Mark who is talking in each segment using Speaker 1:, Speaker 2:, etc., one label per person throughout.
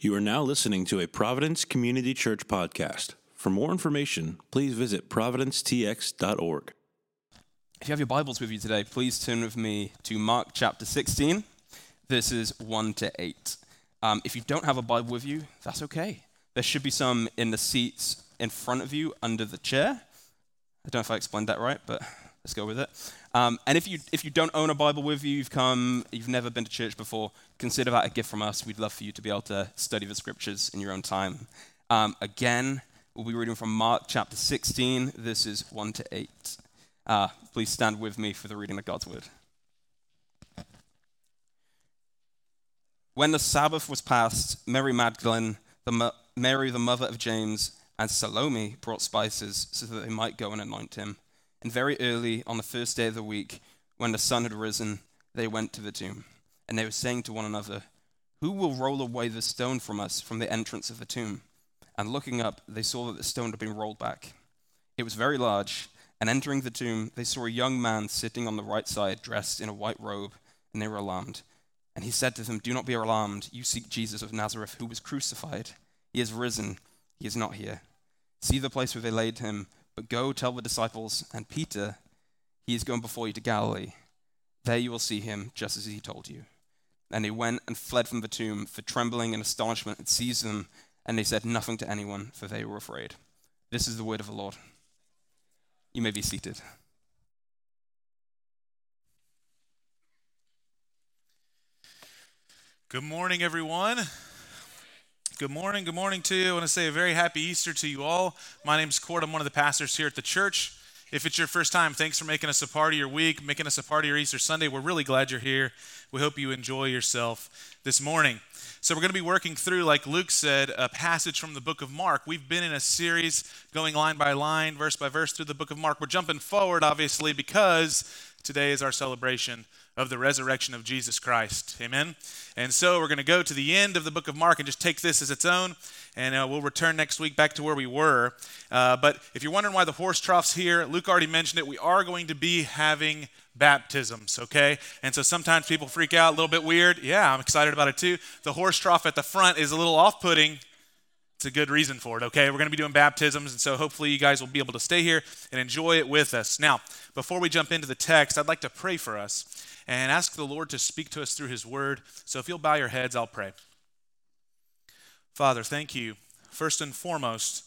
Speaker 1: You are now listening to a Providence Community Church podcast. For more information, please visit providencetx.org.
Speaker 2: If you have your Bibles with you today, please turn with me to Mark chapter 16, verses 1 to 8. Um, if you don't have a Bible with you, that's okay. There should be some in the seats in front of you under the chair. I don't know if I explained that right, but let's go with it. Um, and if you, if you don't own a Bible with you, you've come, you've never been to church before, consider that a gift from us. We'd love for you to be able to study the scriptures in your own time. Um, again, we'll be reading from Mark chapter 16, verses 1 to 8. Uh, please stand with me for the reading of God's word. When the Sabbath was past, Mary Magdalene, the Mary, the mother of James, and Salome brought spices so that they might go and anoint him. And very early on the first day of the week, when the sun had risen, they went to the tomb. And they were saying to one another, Who will roll away the stone from us from the entrance of the tomb? And looking up, they saw that the stone had been rolled back. It was very large, and entering the tomb, they saw a young man sitting on the right side, dressed in a white robe, and they were alarmed. And he said to them, Do not be alarmed. You seek Jesus of Nazareth, who was crucified. He is risen. He is not here. See the place where they laid him but go tell the disciples and Peter, he is going before you to Galilee. There you will see him, just as he told you. And they went and fled from the tomb, for trembling and astonishment had seized them, and they said nothing to anyone, for they were afraid. This is the word of the Lord. You may be seated.
Speaker 3: Good morning, everyone. Good morning. Good morning to you. I want to say a very happy Easter to you all. My name is Kort. I'm one of the pastors here at the church. If it's your first time, thanks for making us a part of your week, making us a part of your Easter Sunday. We're really glad you're here. We hope you enjoy yourself this morning. So, we're going to be working through, like Luke said, a passage from the book of Mark. We've been in a series going line by line, verse by verse through the book of Mark. We're jumping forward, obviously, because today is our celebration of the resurrection of Jesus Christ. Amen. And so we're going to go to the end of the book of Mark and just take this as its own, and uh, we'll return next week back to where we were. Uh, but if you're wondering why the horse trough's here, Luke already mentioned it. We are going to be having baptisms, okay? And so sometimes people freak out a little bit weird. Yeah, I'm excited about it too. The horse trough at the front is a little off putting it's a good reason for it, okay? We're going to be doing baptisms, and so hopefully you guys will be able to stay here and enjoy it with us. Now, before we jump into the text, I'd like to pray for us and ask the Lord to speak to us through His Word. So if you'll bow your heads, I'll pray. Father, thank you, first and foremost,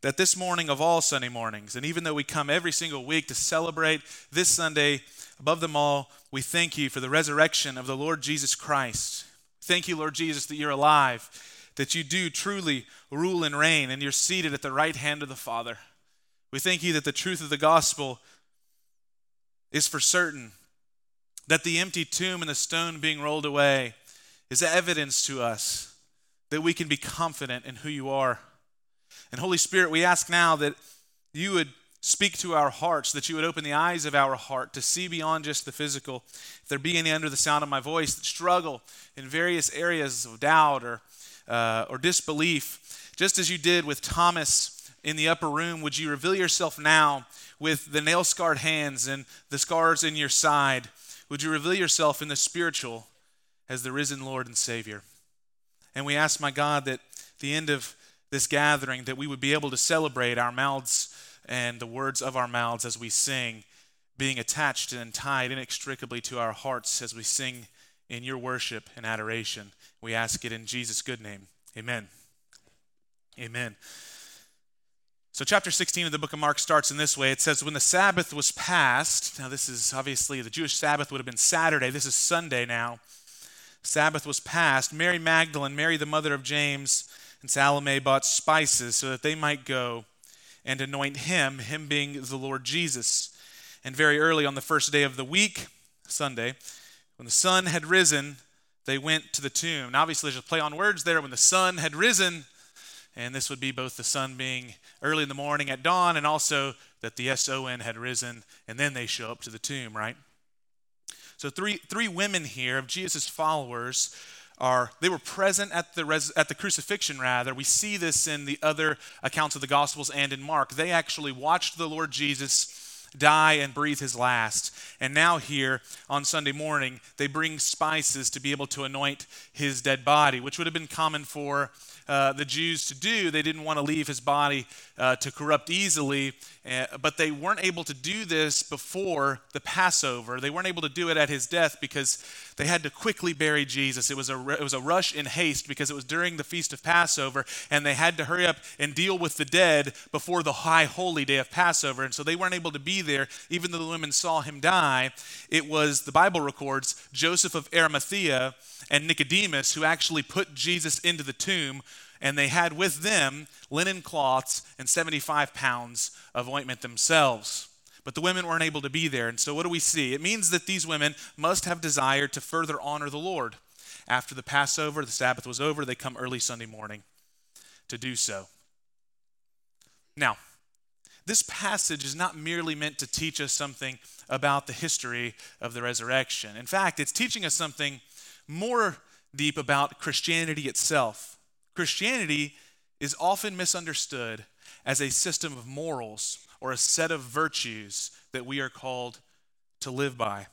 Speaker 3: that this morning of all Sunday mornings, and even though we come every single week to celebrate this Sunday, above them all, we thank you for the resurrection of the Lord Jesus Christ. Thank you, Lord Jesus, that you're alive that you do truly rule and reign, and you're seated at the right hand of the Father. We thank you that the truth of the gospel is for certain, that the empty tomb and the stone being rolled away is evidence to us that we can be confident in who you are. And Holy Spirit, we ask now that you would speak to our hearts, that you would open the eyes of our heart to see beyond just the physical. If there be any under the sound of my voice that struggle in various areas of doubt or uh, or disbelief, just as you did with Thomas in the upper room, would you reveal yourself now with the nail scarred hands and the scars in your side? Would you reveal yourself in the spiritual as the risen Lord and Savior? And we ask, my God, that the end of this gathering, that we would be able to celebrate our mouths and the words of our mouths as we sing, being attached and tied inextricably to our hearts as we sing in your worship and adoration. We ask it in Jesus' good name. Amen. Amen. So, chapter 16 of the book of Mark starts in this way. It says, When the Sabbath was passed, now this is obviously the Jewish Sabbath would have been Saturday. This is Sunday now. Sabbath was passed. Mary Magdalene, Mary the mother of James, and Salome bought spices so that they might go and anoint him, him being the Lord Jesus. And very early on the first day of the week, Sunday, when the sun had risen, they went to the tomb. Now, obviously, there's a play on words there. When the sun had risen, and this would be both the sun being early in the morning at dawn and also that the S-O-N had risen, and then they show up to the tomb, right? So three, three women here of Jesus' followers are, they were present at the, res, at the crucifixion, rather. We see this in the other accounts of the Gospels and in Mark. They actually watched the Lord Jesus die and breathe his last. And now, here on Sunday morning, they bring spices to be able to anoint his dead body, which would have been common for uh, the Jews to do. They didn't want to leave his body uh, to corrupt easily, uh, but they weren't able to do this before the Passover. They weren't able to do it at his death because they had to quickly bury Jesus. It was a, it was a rush in haste because it was during the feast of Passover, and they had to hurry up and deal with the dead before the high holy day of Passover. And so they weren't able to be there, even though the women saw him die. It was, the Bible records, Joseph of Arimathea and Nicodemus who actually put Jesus into the tomb, and they had with them linen cloths and 75 pounds of ointment themselves. But the women weren't able to be there. And so, what do we see? It means that these women must have desired to further honor the Lord. After the Passover, the Sabbath was over, they come early Sunday morning to do so. Now, this passage is not merely meant to teach us something about the history of the resurrection. In fact, it's teaching us something more deep about Christianity itself. Christianity is often misunderstood as a system of morals or a set of virtues that we are called to live by.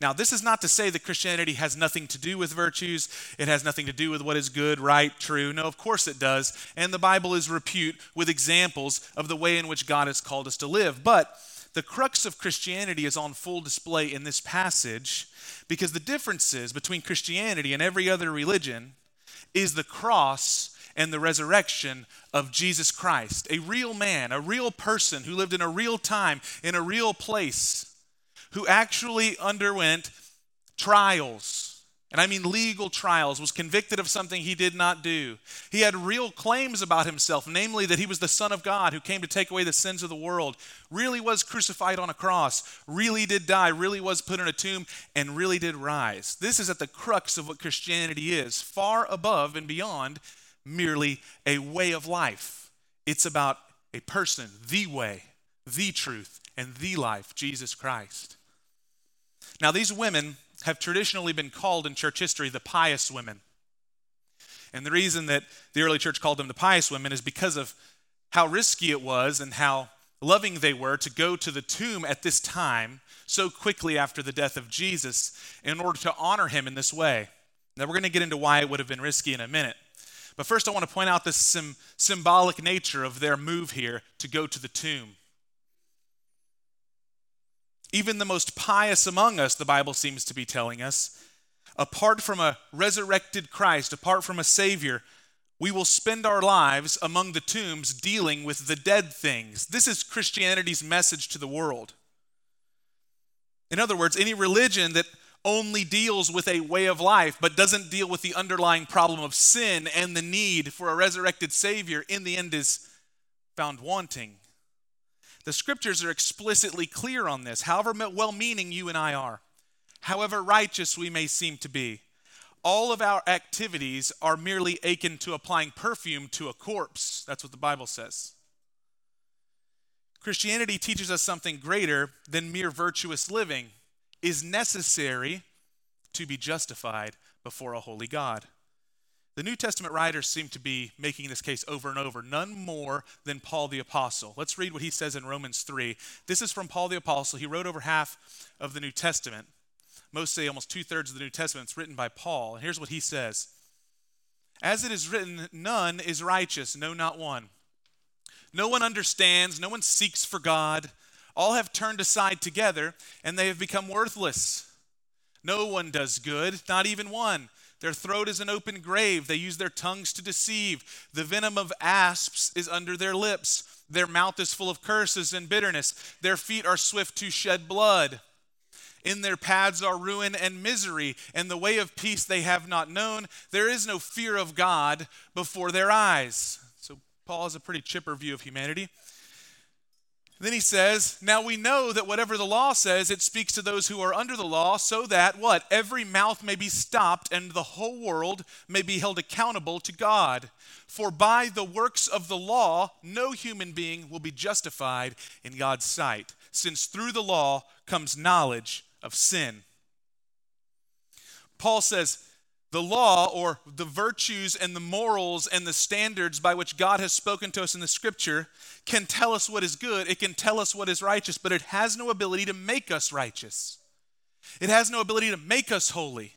Speaker 3: Now, this is not to say that Christianity has nothing to do with virtues. It has nothing to do with what is good, right, true. No, of course it does. And the Bible is repute with examples of the way in which God has called us to live. But the crux of Christianity is on full display in this passage because the differences between Christianity and every other religion is the cross and the resurrection of Jesus Christ, a real man, a real person who lived in a real time, in a real place, who actually underwent trials and I mean legal trials, was convicted of something he did not do. He had real claims about himself, namely that he was the Son of God who came to take away the sins of the world, really was crucified on a cross, really did die, really was put in a tomb, and really did rise. This is at the crux of what Christianity is, far above and beyond merely a way of life. It's about a person, the way, the truth, and the life, Jesus Christ. Now, these women have traditionally been called in church history the pious women. And the reason that the early church called them the pious women is because of how risky it was and how loving they were to go to the tomb at this time so quickly after the death of Jesus in order to honor him in this way. Now, we're going to get into why it would have been risky in a minute. But first, I want to point out the sim- symbolic nature of their move here to go to the tomb. Even the most pious among us, the Bible seems to be telling us, apart from a resurrected Christ, apart from a Savior, we will spend our lives among the tombs dealing with the dead things. This is Christianity's message to the world. In other words, any religion that only deals with a way of life but doesn't deal with the underlying problem of sin and the need for a resurrected Savior in the end is found wanting. The scriptures are explicitly clear on this, however well meaning you and I are, however righteous we may seem to be. All of our activities are merely akin to applying perfume to a corpse. That's what the Bible says. Christianity teaches us something greater than mere virtuous living is necessary to be justified before a holy God. The New Testament writers seem to be making this case over and over, none more than Paul the Apostle. Let's read what he says in Romans 3. This is from Paul the Apostle. He wrote over half of the New Testament. Most say almost two thirds of the New Testament is written by Paul. And here's what he says As it is written, none is righteous, no, not one. No one understands, no one seeks for God. All have turned aside together, and they have become worthless. No one does good, not even one. Their throat is an open grave. They use their tongues to deceive. The venom of asps is under their lips. Their mouth is full of curses and bitterness. Their feet are swift to shed blood. In their paths are ruin and misery, and the way of peace they have not known. There is no fear of God before their eyes. So, Paul has a pretty chipper view of humanity. Then he says, Now we know that whatever the law says, it speaks to those who are under the law, so that what? Every mouth may be stopped and the whole world may be held accountable to God. For by the works of the law, no human being will be justified in God's sight, since through the law comes knowledge of sin. Paul says, The law, or the virtues and the morals and the standards by which God has spoken to us in the scripture, can tell us what is good. It can tell us what is righteous, but it has no ability to make us righteous. It has no ability to make us holy.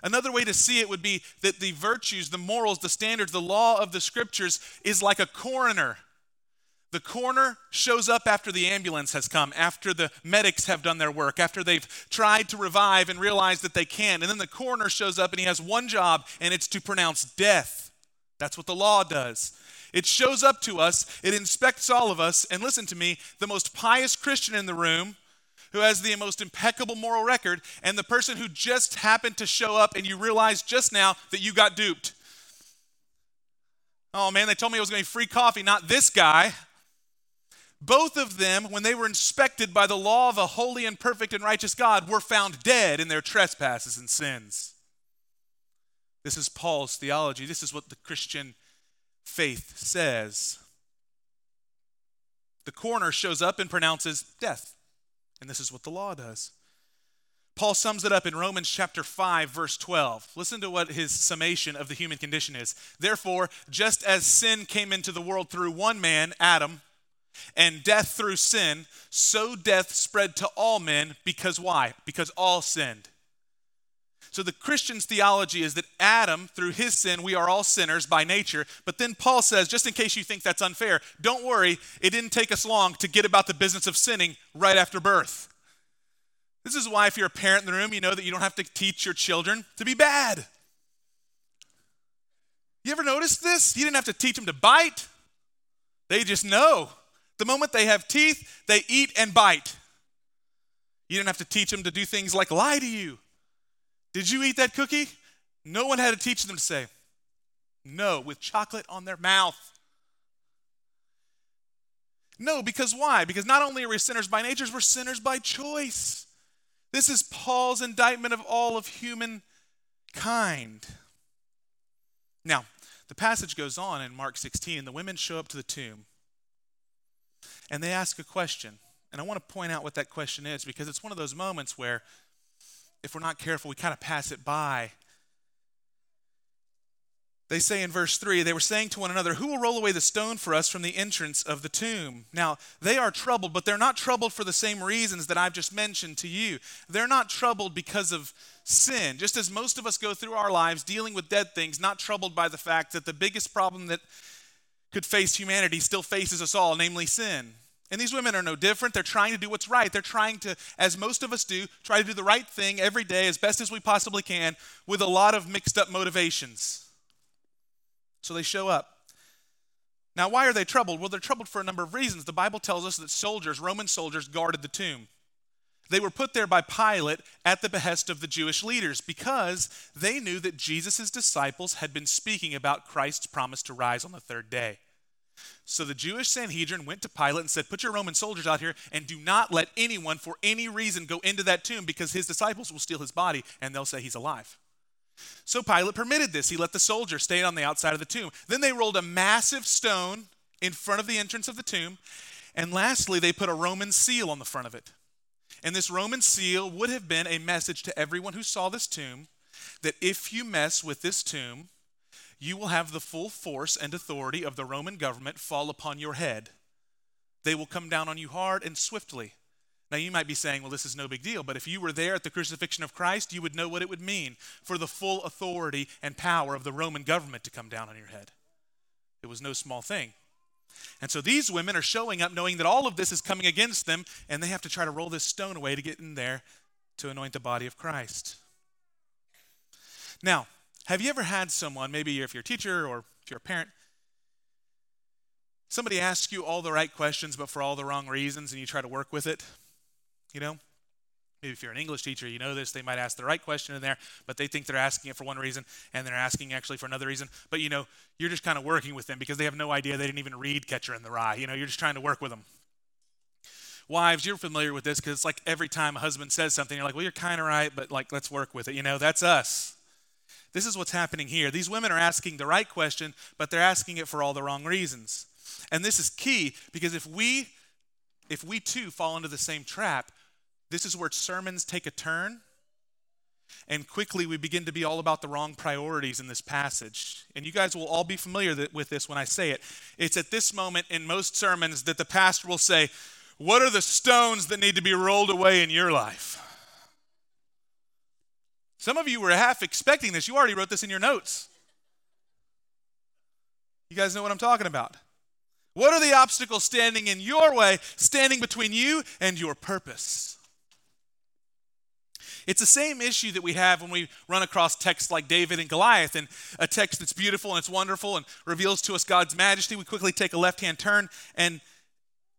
Speaker 3: Another way to see it would be that the virtues, the morals, the standards, the law of the scriptures is like a coroner the coroner shows up after the ambulance has come, after the medics have done their work, after they've tried to revive and realize that they can't. And then the coroner shows up and he has one job, and it's to pronounce death. That's what the law does. It shows up to us, it inspects all of us, and listen to me the most pious Christian in the room who has the most impeccable moral record, and the person who just happened to show up and you realize just now that you got duped. Oh man, they told me it was going to be free coffee, not this guy. Both of them, when they were inspected by the law of a holy and perfect and righteous God, were found dead in their trespasses and sins. This is Paul's theology. This is what the Christian faith says. The coroner shows up and pronounces death. And this is what the law does. Paul sums it up in Romans chapter 5, verse 12. Listen to what his summation of the human condition is. Therefore, just as sin came into the world through one man, Adam, and death through sin, so death spread to all men because why? Because all sinned. So the Christian's theology is that Adam, through his sin, we are all sinners by nature. But then Paul says, just in case you think that's unfair, don't worry, it didn't take us long to get about the business of sinning right after birth. This is why, if you're a parent in the room, you know that you don't have to teach your children to be bad. You ever noticed this? You didn't have to teach them to bite, they just know. The moment they have teeth, they eat and bite. You didn't have to teach them to do things like lie to you. Did you eat that cookie? No one had to teach them to say no with chocolate on their mouth. No, because why? Because not only are we sinners by nature, we're sinners by choice. This is Paul's indictment of all of humankind. Now, the passage goes on in Mark 16. The women show up to the tomb and they ask a question. And I want to point out what that question is because it's one of those moments where, if we're not careful, we kind of pass it by. They say in verse 3, they were saying to one another, Who will roll away the stone for us from the entrance of the tomb? Now, they are troubled, but they're not troubled for the same reasons that I've just mentioned to you. They're not troubled because of sin. Just as most of us go through our lives dealing with dead things, not troubled by the fact that the biggest problem that could face humanity still faces us all, namely sin. And these women are no different. They're trying to do what's right. They're trying to, as most of us do, try to do the right thing every day as best as we possibly can with a lot of mixed up motivations. So they show up. Now, why are they troubled? Well, they're troubled for a number of reasons. The Bible tells us that soldiers, Roman soldiers, guarded the tomb. They were put there by Pilate at the behest of the Jewish leaders because they knew that Jesus' disciples had been speaking about Christ's promise to rise on the third day. So the Jewish Sanhedrin went to Pilate and said, Put your Roman soldiers out here and do not let anyone for any reason go into that tomb because his disciples will steal his body and they'll say he's alive. So Pilate permitted this. He let the soldiers stay on the outside of the tomb. Then they rolled a massive stone in front of the entrance of the tomb. And lastly, they put a Roman seal on the front of it. And this Roman seal would have been a message to everyone who saw this tomb that if you mess with this tomb, you will have the full force and authority of the Roman government fall upon your head. They will come down on you hard and swiftly. Now, you might be saying, well, this is no big deal, but if you were there at the crucifixion of Christ, you would know what it would mean for the full authority and power of the Roman government to come down on your head. It was no small thing. And so these women are showing up knowing that all of this is coming against them, and they have to try to roll this stone away to get in there to anoint the body of Christ. Now, have you ever had someone, maybe if you're a teacher or if you're a parent, somebody asks you all the right questions but for all the wrong reasons and you try to work with it? You know? Maybe if you're an English teacher, you know this. They might ask the right question in there, but they think they're asking it for one reason and they're asking actually for another reason. But you know, you're just kind of working with them because they have no idea they didn't even read Catcher in the Rye. You know, you're just trying to work with them. Wives, you're familiar with this because it's like every time a husband says something, you're like, well, you're kind of right, but like, let's work with it. You know, that's us. This is what's happening here. These women are asking the right question, but they're asking it for all the wrong reasons. And this is key because if we if we too fall into the same trap, this is where sermons take a turn And quickly we begin to be all about the wrong priorities in this passage. And you guys will all be familiar with this when I say it. It's at this moment in most sermons that the pastor will say, What are the stones that need to be rolled away in your life? Some of you were half expecting this. You already wrote this in your notes. You guys know what I'm talking about. What are the obstacles standing in your way, standing between you and your purpose? It's the same issue that we have when we run across texts like David and Goliath, and a text that's beautiful and it's wonderful and reveals to us God's majesty. We quickly take a left hand turn and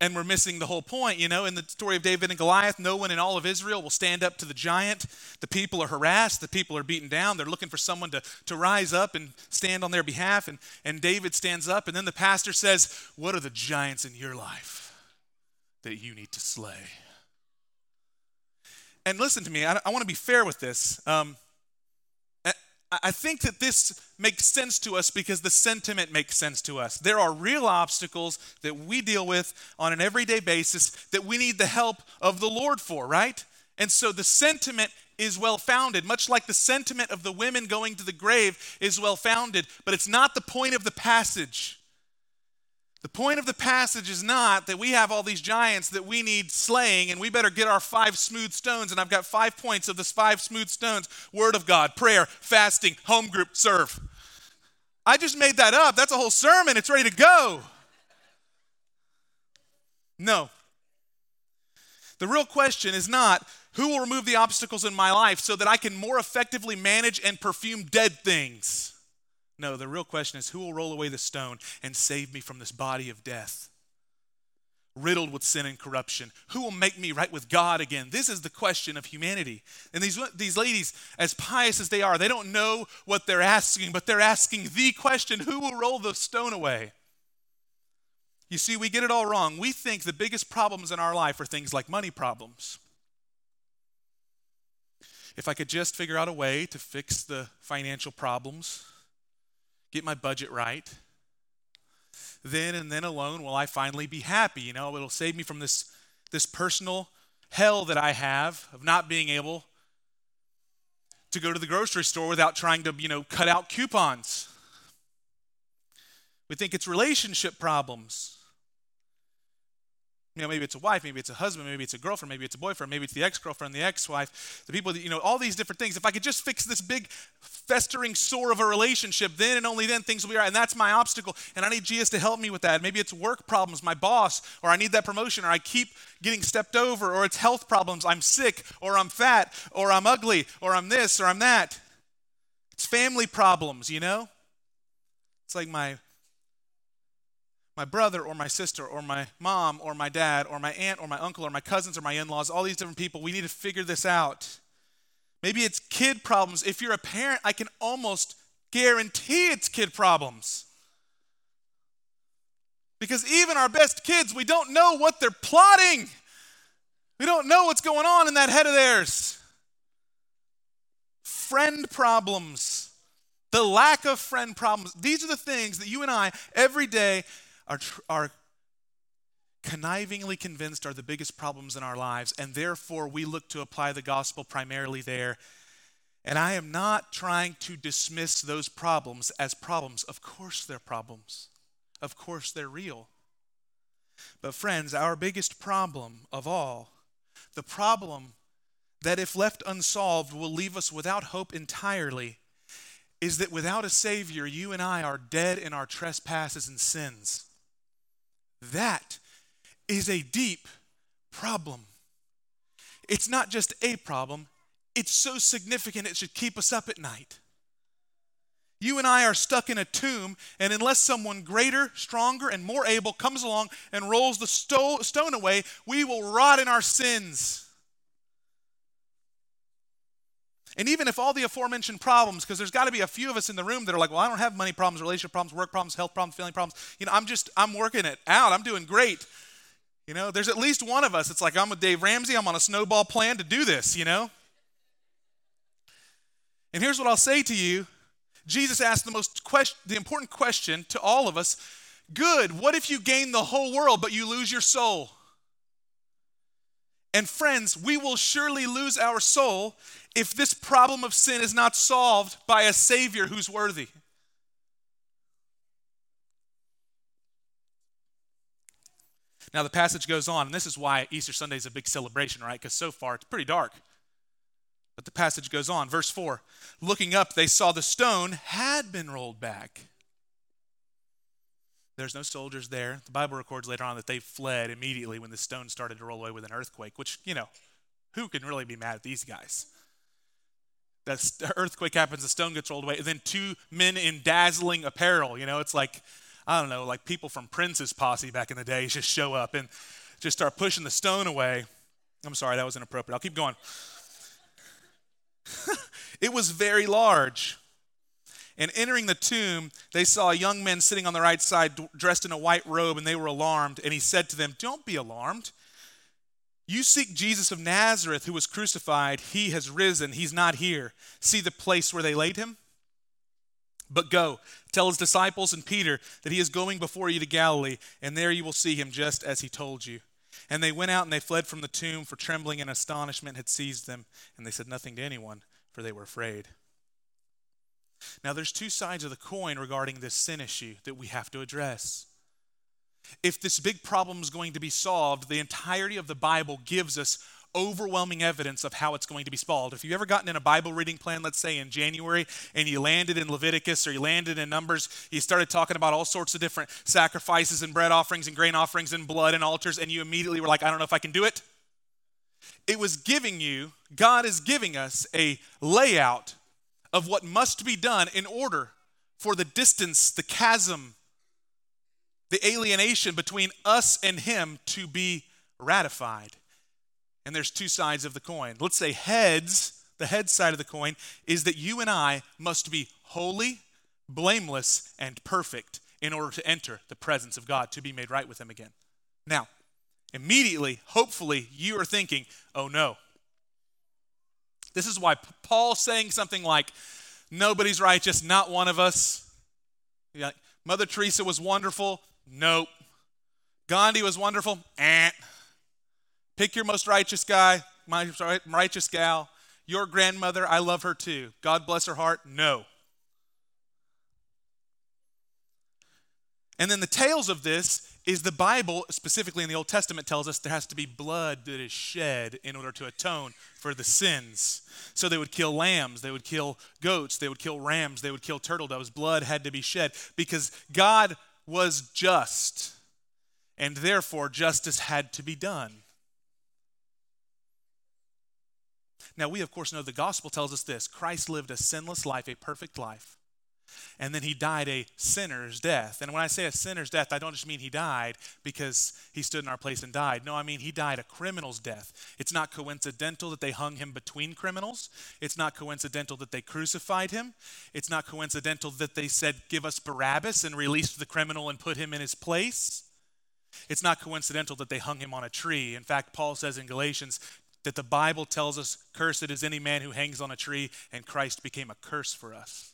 Speaker 3: and we're missing the whole point. You know, in the story of David and Goliath, no one in all of Israel will stand up to the giant. The people are harassed, the people are beaten down. They're looking for someone to, to rise up and stand on their behalf. And, and David stands up, and then the pastor says, What are the giants in your life that you need to slay? And listen to me, I, I want to be fair with this. Um, I think that this makes sense to us because the sentiment makes sense to us. There are real obstacles that we deal with on an everyday basis that we need the help of the Lord for, right? And so the sentiment is well founded, much like the sentiment of the women going to the grave is well founded, but it's not the point of the passage. The point of the passage is not that we have all these giants that we need slaying and we better get our five smooth stones. And I've got five points of this five smooth stones Word of God, prayer, fasting, home group, serve. I just made that up. That's a whole sermon. It's ready to go. No. The real question is not who will remove the obstacles in my life so that I can more effectively manage and perfume dead things. No, the real question is who will roll away the stone and save me from this body of death? Riddled with sin and corruption. Who will make me right with God again? This is the question of humanity. And these, these ladies, as pious as they are, they don't know what they're asking, but they're asking the question who will roll the stone away? You see, we get it all wrong. We think the biggest problems in our life are things like money problems. If I could just figure out a way to fix the financial problems, get my budget right, then and then alone will I finally be happy. You know, it'll save me from this, this personal hell that I have of not being able to go to the grocery store without trying to, you know, cut out coupons. We think it's relationship problems. You know, maybe it's a wife, maybe it's a husband, maybe it's a girlfriend, maybe it's a boyfriend, maybe it's the ex-girlfriend, the ex-wife, the people that, you know, all these different things. If I could just fix this big festering sore of a relationship, then and only then things will be right. And that's my obstacle. And I need Jesus to help me with that. Maybe it's work problems, my boss, or I need that promotion, or I keep getting stepped over, or it's health problems. I'm sick, or I'm fat, or I'm ugly, or I'm this, or I'm that. It's family problems, you know? It's like my my brother or my sister or my mom or my dad or my aunt or my uncle or my cousins or my in laws, all these different people. We need to figure this out. Maybe it's kid problems. If you're a parent, I can almost guarantee it's kid problems. Because even our best kids, we don't know what they're plotting. We don't know what's going on in that head of theirs. Friend problems, the lack of friend problems. These are the things that you and I every day are, are connivingly convinced are the biggest problems in our lives, and therefore we look to apply the gospel primarily there. And I am not trying to dismiss those problems as problems. Of course, they're problems, of course, they're real. But, friends, our biggest problem of all, the problem that if left unsolved will leave us without hope entirely, is that without a Savior, you and I are dead in our trespasses and sins. That is a deep problem. It's not just a problem, it's so significant it should keep us up at night. You and I are stuck in a tomb, and unless someone greater, stronger, and more able comes along and rolls the sto- stone away, we will rot in our sins. And even if all the aforementioned problems, because there's got to be a few of us in the room that are like, well, I don't have money problems, relationship problems, work problems, health problems, feeling problems. You know, I'm just, I'm working it out. I'm doing great. You know, there's at least one of us. It's like, I'm with Dave Ramsey. I'm on a snowball plan to do this, you know? And here's what I'll say to you Jesus asked the most question, the important question to all of us Good, what if you gain the whole world but you lose your soul? And friends, we will surely lose our soul if this problem of sin is not solved by a Savior who's worthy. Now, the passage goes on, and this is why Easter Sunday is a big celebration, right? Because so far it's pretty dark. But the passage goes on. Verse 4 Looking up, they saw the stone had been rolled back. There's no soldiers there. The Bible records later on that they fled immediately when the stone started to roll away with an earthquake, which, you know, who can really be mad at these guys? That earthquake happens, the stone gets rolled away, and then two men in dazzling apparel. You know, it's like I don't know, like people from Prince's posse back in the day just show up and just start pushing the stone away. I'm sorry, that was inappropriate. I'll keep going. it was very large. And entering the tomb, they saw a young man sitting on the right side, dressed in a white robe, and they were alarmed. And he said to them, Don't be alarmed. You seek Jesus of Nazareth, who was crucified. He has risen. He's not here. See the place where they laid him? But go, tell his disciples and Peter that he is going before you to Galilee, and there you will see him just as he told you. And they went out and they fled from the tomb, for trembling and astonishment had seized them, and they said nothing to anyone, for they were afraid. Now, there's two sides of the coin regarding this sin issue that we have to address. If this big problem is going to be solved, the entirety of the Bible gives us overwhelming evidence of how it's going to be solved. If you've ever gotten in a Bible reading plan, let's say in January, and you landed in Leviticus or you landed in Numbers, you started talking about all sorts of different sacrifices and bread offerings and grain offerings and blood and altars, and you immediately were like, I don't know if I can do it. It was giving you, God is giving us a layout of what must be done in order for the distance, the chasm, the alienation between us and Him to be ratified and there's two sides of the coin. Let's say heads, the head side of the coin is that you and I must be holy, blameless, and perfect in order to enter the presence of God, to be made right with Him again. Now, immediately, hopefully, you are thinking, oh no. This is why Paul saying something like, nobody's righteous, not one of us. Yeah, Mother Teresa was wonderful. Nope. Gandhi was wonderful. Eh. Pick your most righteous guy, my righteous gal. Your grandmother, I love her too. God bless her heart. No. And then the tails of this is the Bible, specifically in the Old Testament, tells us there has to be blood that is shed in order to atone for the sins. So they would kill lambs, they would kill goats, they would kill rams, they would kill turtle doves. Blood had to be shed because God was just, and therefore justice had to be done. Now, we of course know the gospel tells us this Christ lived a sinless life, a perfect life, and then he died a sinner's death. And when I say a sinner's death, I don't just mean he died because he stood in our place and died. No, I mean he died a criminal's death. It's not coincidental that they hung him between criminals. It's not coincidental that they crucified him. It's not coincidental that they said, Give us Barabbas and released the criminal and put him in his place. It's not coincidental that they hung him on a tree. In fact, Paul says in Galatians, that the Bible tells us, Cursed is any man who hangs on a tree, and Christ became a curse for us.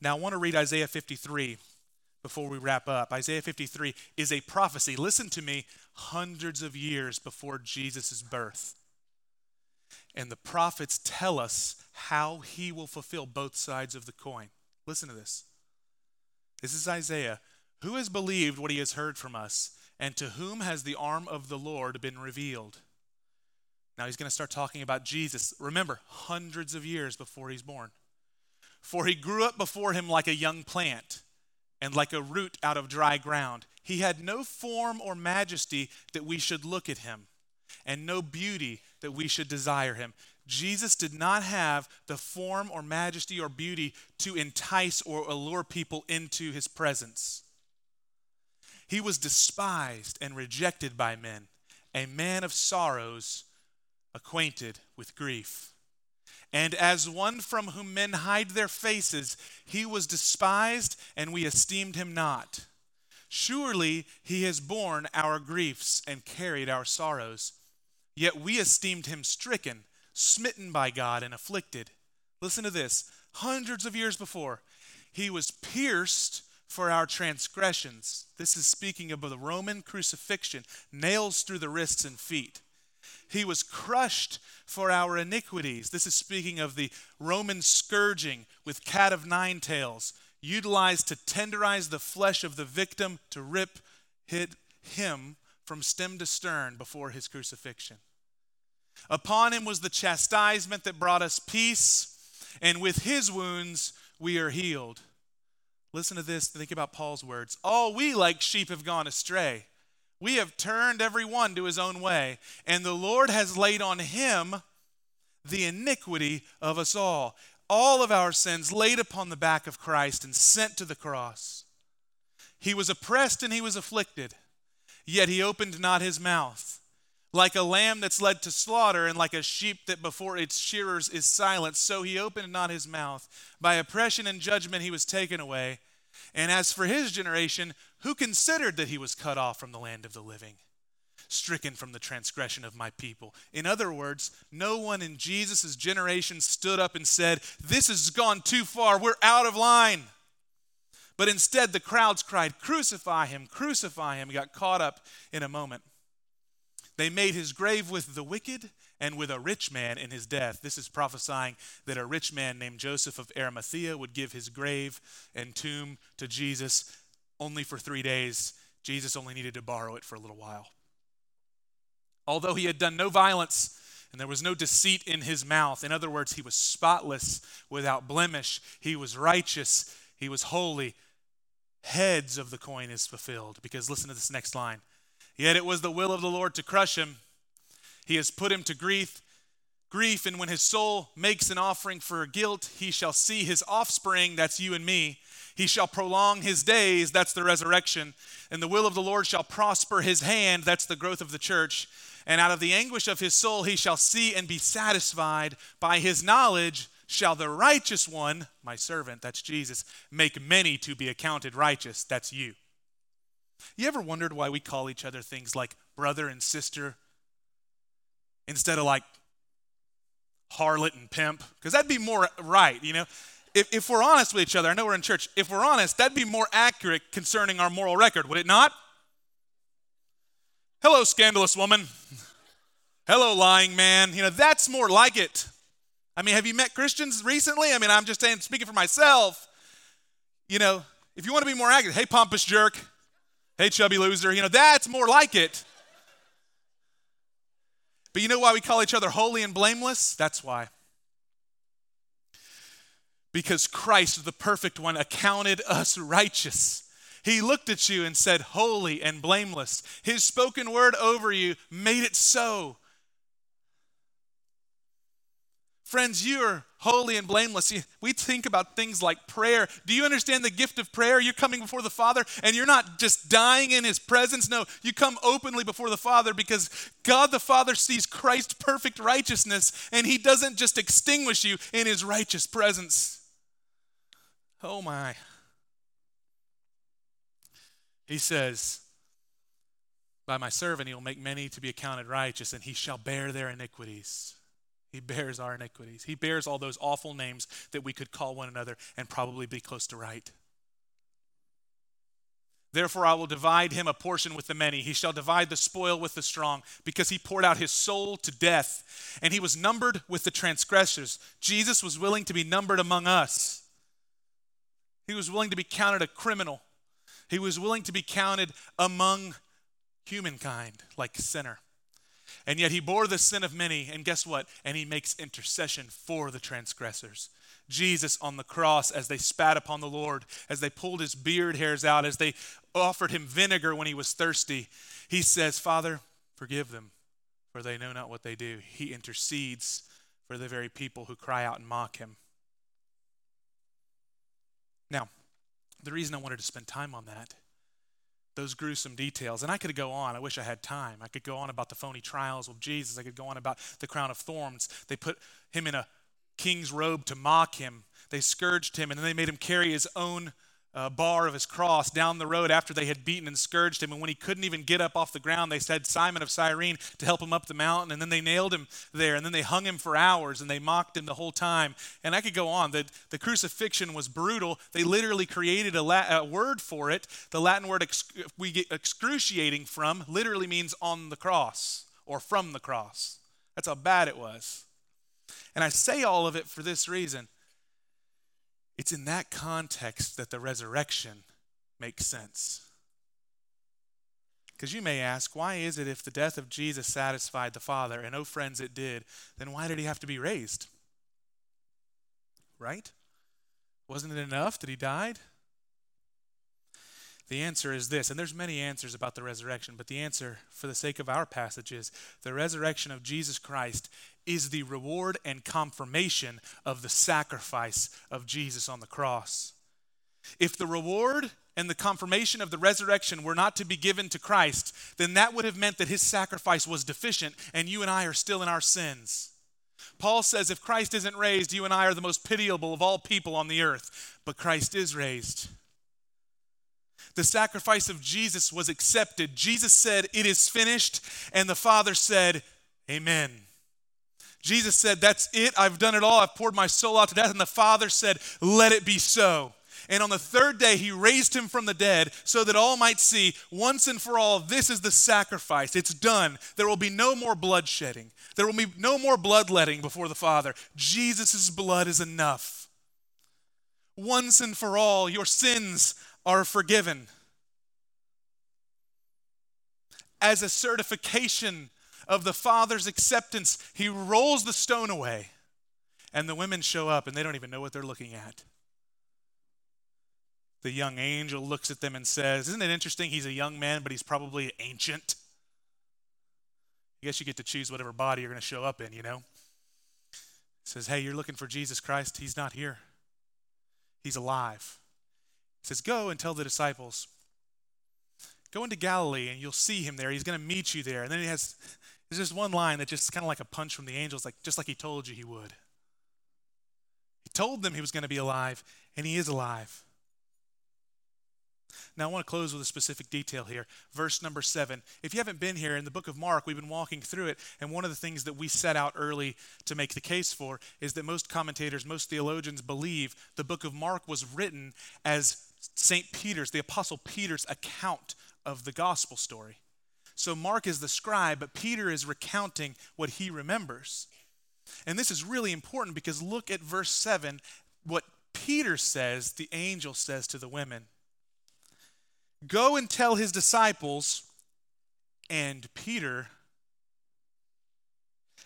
Speaker 3: Now, I want to read Isaiah 53 before we wrap up. Isaiah 53 is a prophecy, listen to me, hundreds of years before Jesus' birth. And the prophets tell us how he will fulfill both sides of the coin. Listen to this. This is Isaiah. Who has believed what he has heard from us? And to whom has the arm of the Lord been revealed? Now he's going to start talking about Jesus. Remember, hundreds of years before he's born. For he grew up before him like a young plant and like a root out of dry ground. He had no form or majesty that we should look at him, and no beauty that we should desire him. Jesus did not have the form or majesty or beauty to entice or allure people into his presence. He was despised and rejected by men, a man of sorrows acquainted with grief. And as one from whom men hide their faces, he was despised, and we esteemed him not. Surely he has borne our griefs and carried our sorrows. Yet we esteemed him stricken, smitten by God, and afflicted. Listen to this hundreds of years before, he was pierced for our transgressions. This is speaking of the Roman crucifixion, nails through the wrists and feet. He was crushed for our iniquities. This is speaking of the Roman scourging with cat of nine tails, utilized to tenderize the flesh of the victim to rip hit him from stem to stern before his crucifixion. Upon him was the chastisement that brought us peace, and with his wounds we are healed. Listen to this, think about Paul's words. All we like sheep have gone astray. We have turned every one to his own way, and the Lord has laid on him the iniquity of us all. All of our sins laid upon the back of Christ and sent to the cross. He was oppressed and he was afflicted, yet he opened not his mouth. Like a lamb that's led to slaughter, and like a sheep that before its shearers is silent, so he opened not his mouth. By oppression and judgment he was taken away. And as for his generation, who considered that he was cut off from the land of the living, stricken from the transgression of my people? In other words, no one in Jesus' generation stood up and said, This has gone too far, we're out of line. But instead, the crowds cried, Crucify him, crucify him. He got caught up in a moment. They made his grave with the wicked and with a rich man in his death. This is prophesying that a rich man named Joseph of Arimathea would give his grave and tomb to Jesus only for three days. Jesus only needed to borrow it for a little while. Although he had done no violence and there was no deceit in his mouth, in other words, he was spotless, without blemish, he was righteous, he was holy. Heads of the coin is fulfilled. Because listen to this next line. Yet it was the will of the Lord to crush him. He has put him to grief, grief, and when his soul makes an offering for guilt, he shall see his offspring, that's you and me. He shall prolong his days, that's the resurrection. And the will of the Lord shall prosper his hand, that's the growth of the church. And out of the anguish of his soul he shall see and be satisfied. By his knowledge shall the righteous one, my servant, that's Jesus, make many to be accounted righteous, that's you. You ever wondered why we call each other things like brother and sister instead of like harlot and pimp? Because that'd be more right, you know? If, if we're honest with each other, I know we're in church, if we're honest, that'd be more accurate concerning our moral record, would it not? Hello, scandalous woman. Hello, lying man. You know, that's more like it. I mean, have you met Christians recently? I mean, I'm just saying, speaking for myself, you know, if you want to be more accurate, hey, pompous jerk, hey, chubby loser, you know, that's more like it. But you know why we call each other holy and blameless? That's why. Because Christ, the perfect one, accounted us righteous. He looked at you and said, Holy and blameless. His spoken word over you made it so. Friends, you are holy and blameless. We think about things like prayer. Do you understand the gift of prayer? You're coming before the Father and you're not just dying in His presence. No, you come openly before the Father because God the Father sees Christ's perfect righteousness and He doesn't just extinguish you in His righteous presence. Oh my. He says, By my servant, He will make many to be accounted righteous, and He shall bear their iniquities. He bears our iniquities. He bears all those awful names that we could call one another and probably be close to right. Therefore, I will divide him a portion with the many. He shall divide the spoil with the strong, because he poured out his soul to death, and he was numbered with the transgressors. Jesus was willing to be numbered among us. He was willing to be counted a criminal. He was willing to be counted among humankind, like sinner. And yet he bore the sin of many, and guess what? And he makes intercession for the transgressors. Jesus on the cross, as they spat upon the Lord, as they pulled his beard hairs out, as they offered him vinegar when he was thirsty, he says, Father, forgive them, for they know not what they do. He intercedes for the very people who cry out and mock him. Now, the reason I wanted to spend time on that those gruesome details. And I could go on. I wish I had time. I could go on about the phony trials of Jesus. I could go on about the crown of thorns. They put him in a king's robe to mock him. They scourged him, and then they made him carry his own uh, bar of his cross down the road after they had beaten and scourged him. And when he couldn't even get up off the ground, they said Simon of Cyrene to help him up the mountain. And then they nailed him there. And then they hung him for hours and they mocked him the whole time. And I could go on. The, the crucifixion was brutal. They literally created a, La- a word for it. The Latin word we get excruciating from literally means on the cross or from the cross. That's how bad it was. And I say all of it for this reason it's in that context that the resurrection makes sense. Because you may ask, why is it if the death of Jesus satisfied the Father, and oh, friends, it did, then why did he have to be raised? Right? Wasn't it enough that he died? The answer is this, and there's many answers about the resurrection, but the answer, for the sake of our passage, is the resurrection of Jesus Christ is the reward and confirmation of the sacrifice of Jesus on the cross. If the reward and the confirmation of the resurrection were not to be given to Christ, then that would have meant that his sacrifice was deficient and you and I are still in our sins. Paul says if Christ isn't raised, you and I are the most pitiable of all people on the earth, but Christ is raised. The sacrifice of Jesus was accepted. Jesus said, It is finished, and the Father said, Amen. Jesus said, That's it. I've done it all. I've poured my soul out to death. And the Father said, Let it be so. And on the third day, he raised him from the dead so that all might see once and for all this is the sacrifice. It's done. There will be no more bloodshedding, there will be no more bloodletting before the Father. Jesus' blood is enough. Once and for all, your sins are forgiven. As a certification of the Father's acceptance, he rolls the stone away. And the women show up and they don't even know what they're looking at. The young angel looks at them and says, Isn't it interesting? He's a young man, but he's probably ancient. I guess you get to choose whatever body you're going to show up in, you know? He says, Hey, you're looking for Jesus Christ. He's not here, he's alive. He says, Go and tell the disciples, go into Galilee and you'll see him there. He's going to meet you there. And then he has, there's just one line that just kind of like a punch from the angels, like just like he told you he would. He told them he was going to be alive, and he is alive. Now, I want to close with a specific detail here. Verse number seven. If you haven't been here in the book of Mark, we've been walking through it, and one of the things that we set out early to make the case for is that most commentators, most theologians believe the book of Mark was written as St. Peter's, the Apostle Peter's account of the gospel story. So Mark is the scribe, but Peter is recounting what he remembers. And this is really important because look at verse 7. What Peter says, the angel says to the women Go and tell his disciples and Peter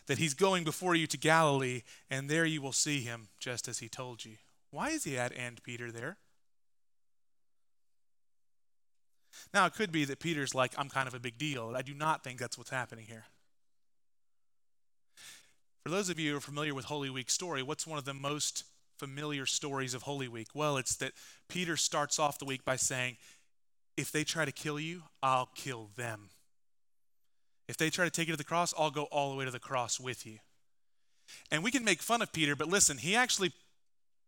Speaker 3: that he's going before you to Galilee, and there you will see him just as he told you. Why is he at and Peter there? Now, it could be that Peter's like, I'm kind of a big deal. I do not think that's what's happening here. For those of you who are familiar with Holy Week story, what's one of the most familiar stories of Holy Week? Well, it's that Peter starts off the week by saying, If they try to kill you, I'll kill them. If they try to take you to the cross, I'll go all the way to the cross with you. And we can make fun of Peter, but listen, he actually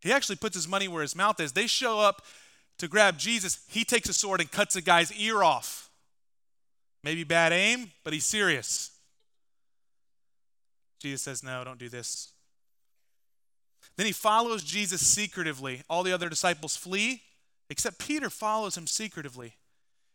Speaker 3: he actually puts his money where his mouth is. They show up to grab Jesus, he takes a sword and cuts a guy's ear off. Maybe bad aim, but he's serious. Jesus says, No, don't do this. Then he follows Jesus secretively. All the other disciples flee, except Peter follows him secretively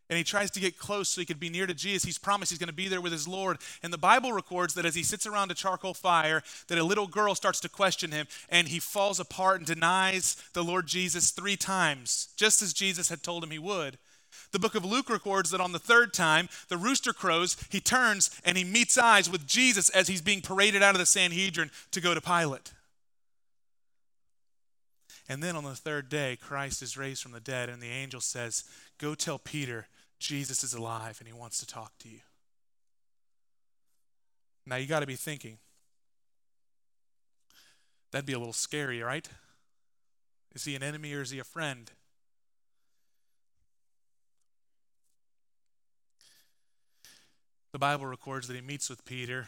Speaker 3: and he tries to get close so he could be near to Jesus. He's promised he's going to be there with his Lord. And the Bible records that as he sits around a charcoal fire, that a little girl starts to question him, and he falls apart and denies the Lord Jesus three times, just as Jesus had told him he would. The book of Luke records that on the third time, the rooster crows, he turns and he meets eyes with Jesus as he's being paraded out of the Sanhedrin to go to Pilate. And then on the third day, Christ is raised from the dead, and the angel says, Go tell Peter Jesus is alive and he wants to talk to you. Now you got to be thinking, that'd be a little scary, right? Is he an enemy or is he a friend? The Bible records that he meets with Peter,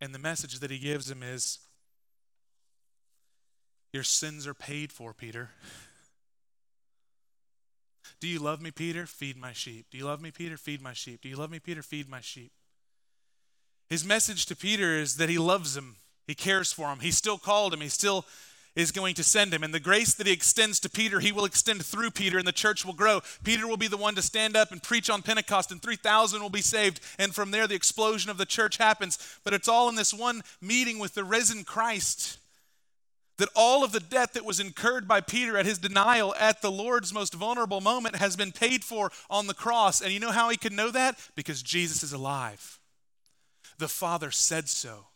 Speaker 3: and the message that he gives him is Your sins are paid for, Peter. Do you love me, Peter? Feed my sheep. Do you love me, Peter? Feed my sheep. Do you love me, Peter? Feed my sheep. His message to Peter is that he loves him, he cares for him, he still called him, he still is going to send him. And the grace that he extends to Peter, he will extend through Peter, and the church will grow. Peter will be the one to stand up and preach on Pentecost, and 3,000 will be saved. And from there, the explosion of the church happens. But it's all in this one meeting with the risen Christ. That all of the debt that was incurred by Peter at his denial at the Lord's most vulnerable moment has been paid for on the cross. And you know how he could know that? Because Jesus is alive. The Father said so.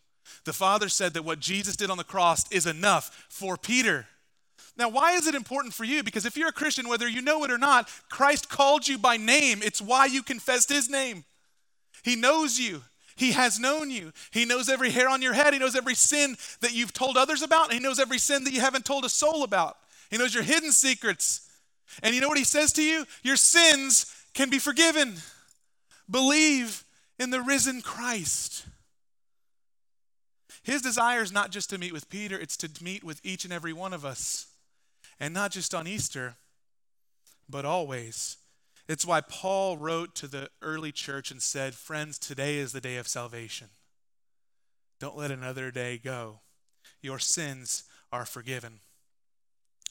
Speaker 3: The Father said that what Jesus did on the cross is enough for Peter. Now, why is it important for you? Because if you're a Christian, whether you know it or not, Christ called you by name. It's why you confessed his name. He knows you. He has known you. He knows every hair on your head. He knows every sin that you've told others about. he knows every sin that you haven't told a soul about. He knows your hidden secrets. And you know what he says to you? Your sins can be forgiven. Believe in the risen Christ. His desire is not just to meet with Peter, it's to meet with each and every one of us. And not just on Easter, but always. It's why Paul wrote to the early church and said, Friends, today is the day of salvation. Don't let another day go. Your sins are forgiven.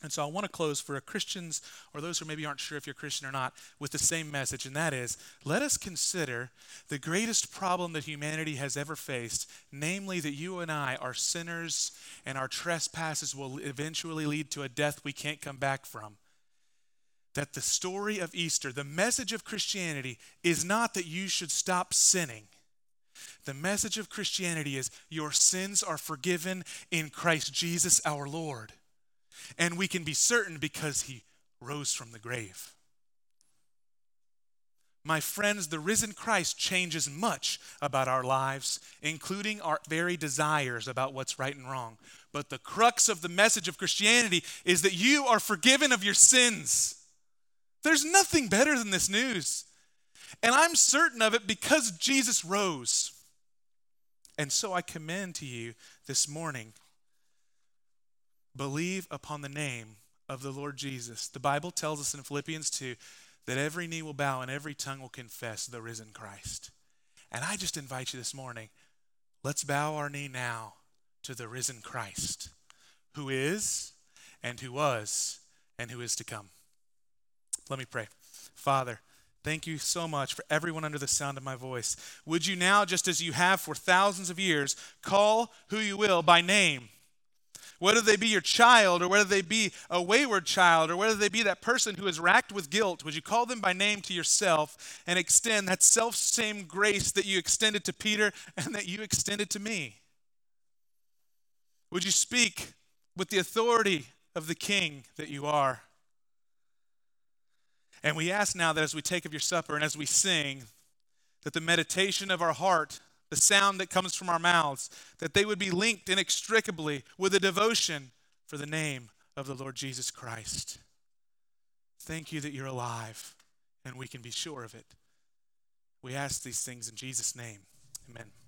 Speaker 3: And so I want to close for Christians or those who maybe aren't sure if you're Christian or not with the same message, and that is let us consider the greatest problem that humanity has ever faced, namely that you and I are sinners and our trespasses will eventually lead to a death we can't come back from. That the story of Easter, the message of Christianity, is not that you should stop sinning. The message of Christianity is your sins are forgiven in Christ Jesus our Lord. And we can be certain because he rose from the grave. My friends, the risen Christ changes much about our lives, including our very desires about what's right and wrong. But the crux of the message of Christianity is that you are forgiven of your sins. There's nothing better than this news. And I'm certain of it because Jesus rose. And so I commend to you this morning Believe upon the name of the Lord Jesus. The Bible tells us in Philippians 2 that every knee will bow and every tongue will confess the risen Christ. And I just invite you this morning, let's bow our knee now to the risen Christ, who is and who was and who is to come. Let me pray. Father, Thank you so much for everyone under the sound of my voice. Would you now, just as you have for thousands of years, call who you will by name? whether they be your child or whether they be a wayward child or whether they be that person who is racked with guilt, would you call them by name to yourself and extend that self same grace that you extended to Peter and that you extended to me? Would you speak with the authority of the King that you are? And we ask now that as we take of your supper and as we sing, that the meditation of our heart the sound that comes from our mouths, that they would be linked inextricably with a devotion for the name of the Lord Jesus Christ. Thank you that you're alive and we can be sure of it. We ask these things in Jesus' name. Amen.